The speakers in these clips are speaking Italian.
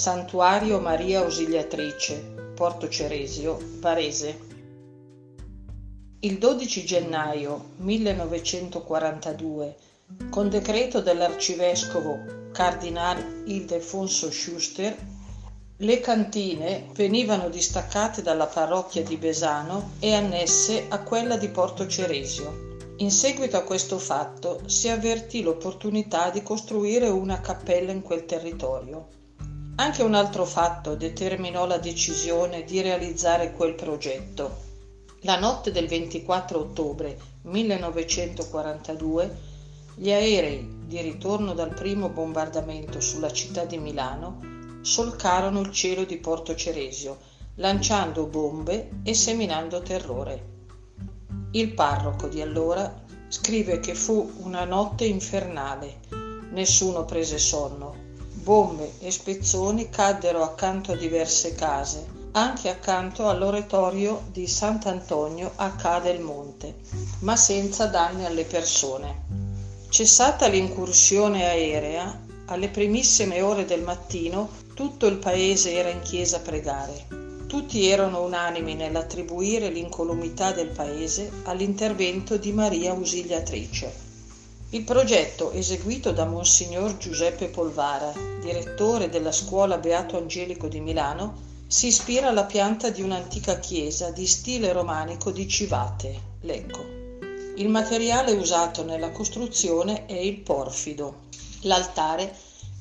Santuario Maria Ausiliatrice, Porto Ceresio, Varese. Il 12 gennaio 1942, con decreto dell'arcivescovo Cardinal Ildefonso Schuster, le cantine venivano distaccate dalla parrocchia di Besano e annesse a quella di Porto Ceresio. In seguito a questo fatto si avvertì l'opportunità di costruire una cappella in quel territorio. Anche un altro fatto determinò la decisione di realizzare quel progetto. La notte del 24 ottobre 1942 gli aerei di ritorno dal primo bombardamento sulla città di Milano solcarono il cielo di Porto Ceresio, lanciando bombe e seminando terrore. Il parroco di allora scrive che fu una notte infernale. Nessuno prese sonno Bombe e spezzoni caddero accanto a diverse case, anche accanto all'oratorio di Sant'Antonio a Ca del Monte, ma senza danni alle persone. Cessata l'incursione aerea, alle primissime ore del mattino tutto il paese era in chiesa a pregare. Tutti erano unanimi nell'attribuire l'incolumità del paese all'intervento di Maria Ausiliatrice. Il progetto, eseguito da Monsignor Giuseppe Polvara, direttore della Scuola Beato Angelico di Milano, si ispira alla pianta di un'antica chiesa di stile romanico di Civate, Lecco. Il materiale usato nella costruzione è il porfido. L'altare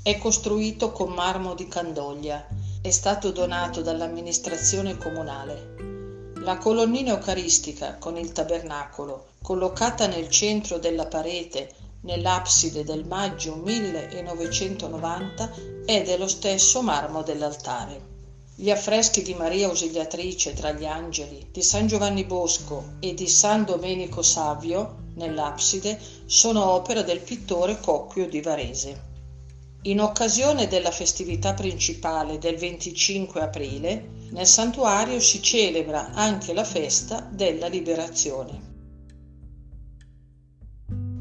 è costruito con marmo di Candoglia. È stato donato dall'amministrazione comunale. La colonnina eucaristica con il tabernacolo, collocata nel centro della parete nell'abside del maggio 1990 è dello stesso marmo dell'altare. Gli affreschi di Maria Ausiliatrice tra gli angeli, di San Giovanni Bosco e di San Domenico Savio nell'abside sono opera del pittore Cocchio di Varese. In occasione della festività principale del 25 aprile, nel santuario si celebra anche la festa della liberazione.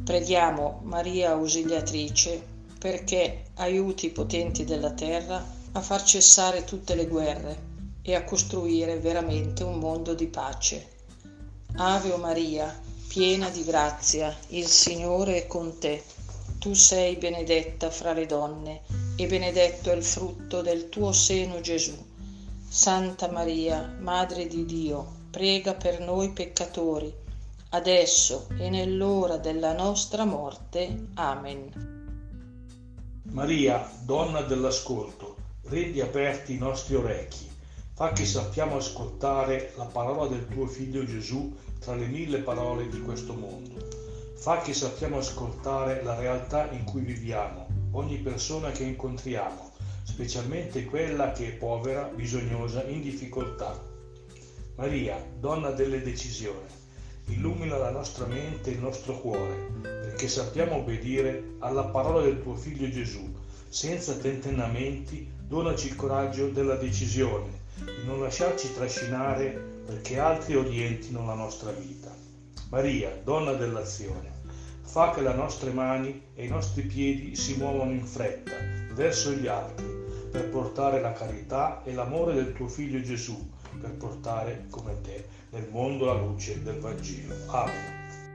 Preghiamo Maria Ausiliatrice perché aiuti i potenti della terra a far cessare tutte le guerre e a costruire veramente un mondo di pace. Ave Maria, piena di grazia, il Signore è con te. Tu sei benedetta fra le donne e benedetto è il frutto del tuo seno Gesù. Santa Maria, Madre di Dio, prega per noi peccatori adesso e nell'ora della nostra morte. Amen. Maria, donna dell'ascolto, rendi aperti i nostri orecchi, fa che sappiamo ascoltare la parola del tuo Figlio Gesù tra le mille parole di questo mondo. Fa che sappiamo ascoltare la realtà in cui viviamo, ogni persona che incontriamo, specialmente quella che è povera, bisognosa, in difficoltà. Maria, donna delle decisioni, illumina la nostra mente e il nostro cuore, perché sappiamo obbedire alla parola del tuo Figlio Gesù, senza tentennamenti, donaci il coraggio della decisione, di non lasciarci trascinare perché altri orientino la nostra vita. Maria, donna dell'azione, fa che le nostre mani e i nostri piedi si muovano in fretta verso gli altri per portare la carità e l'amore del tuo Figlio Gesù, per portare come te nel mondo la luce del Vangelo. Amen.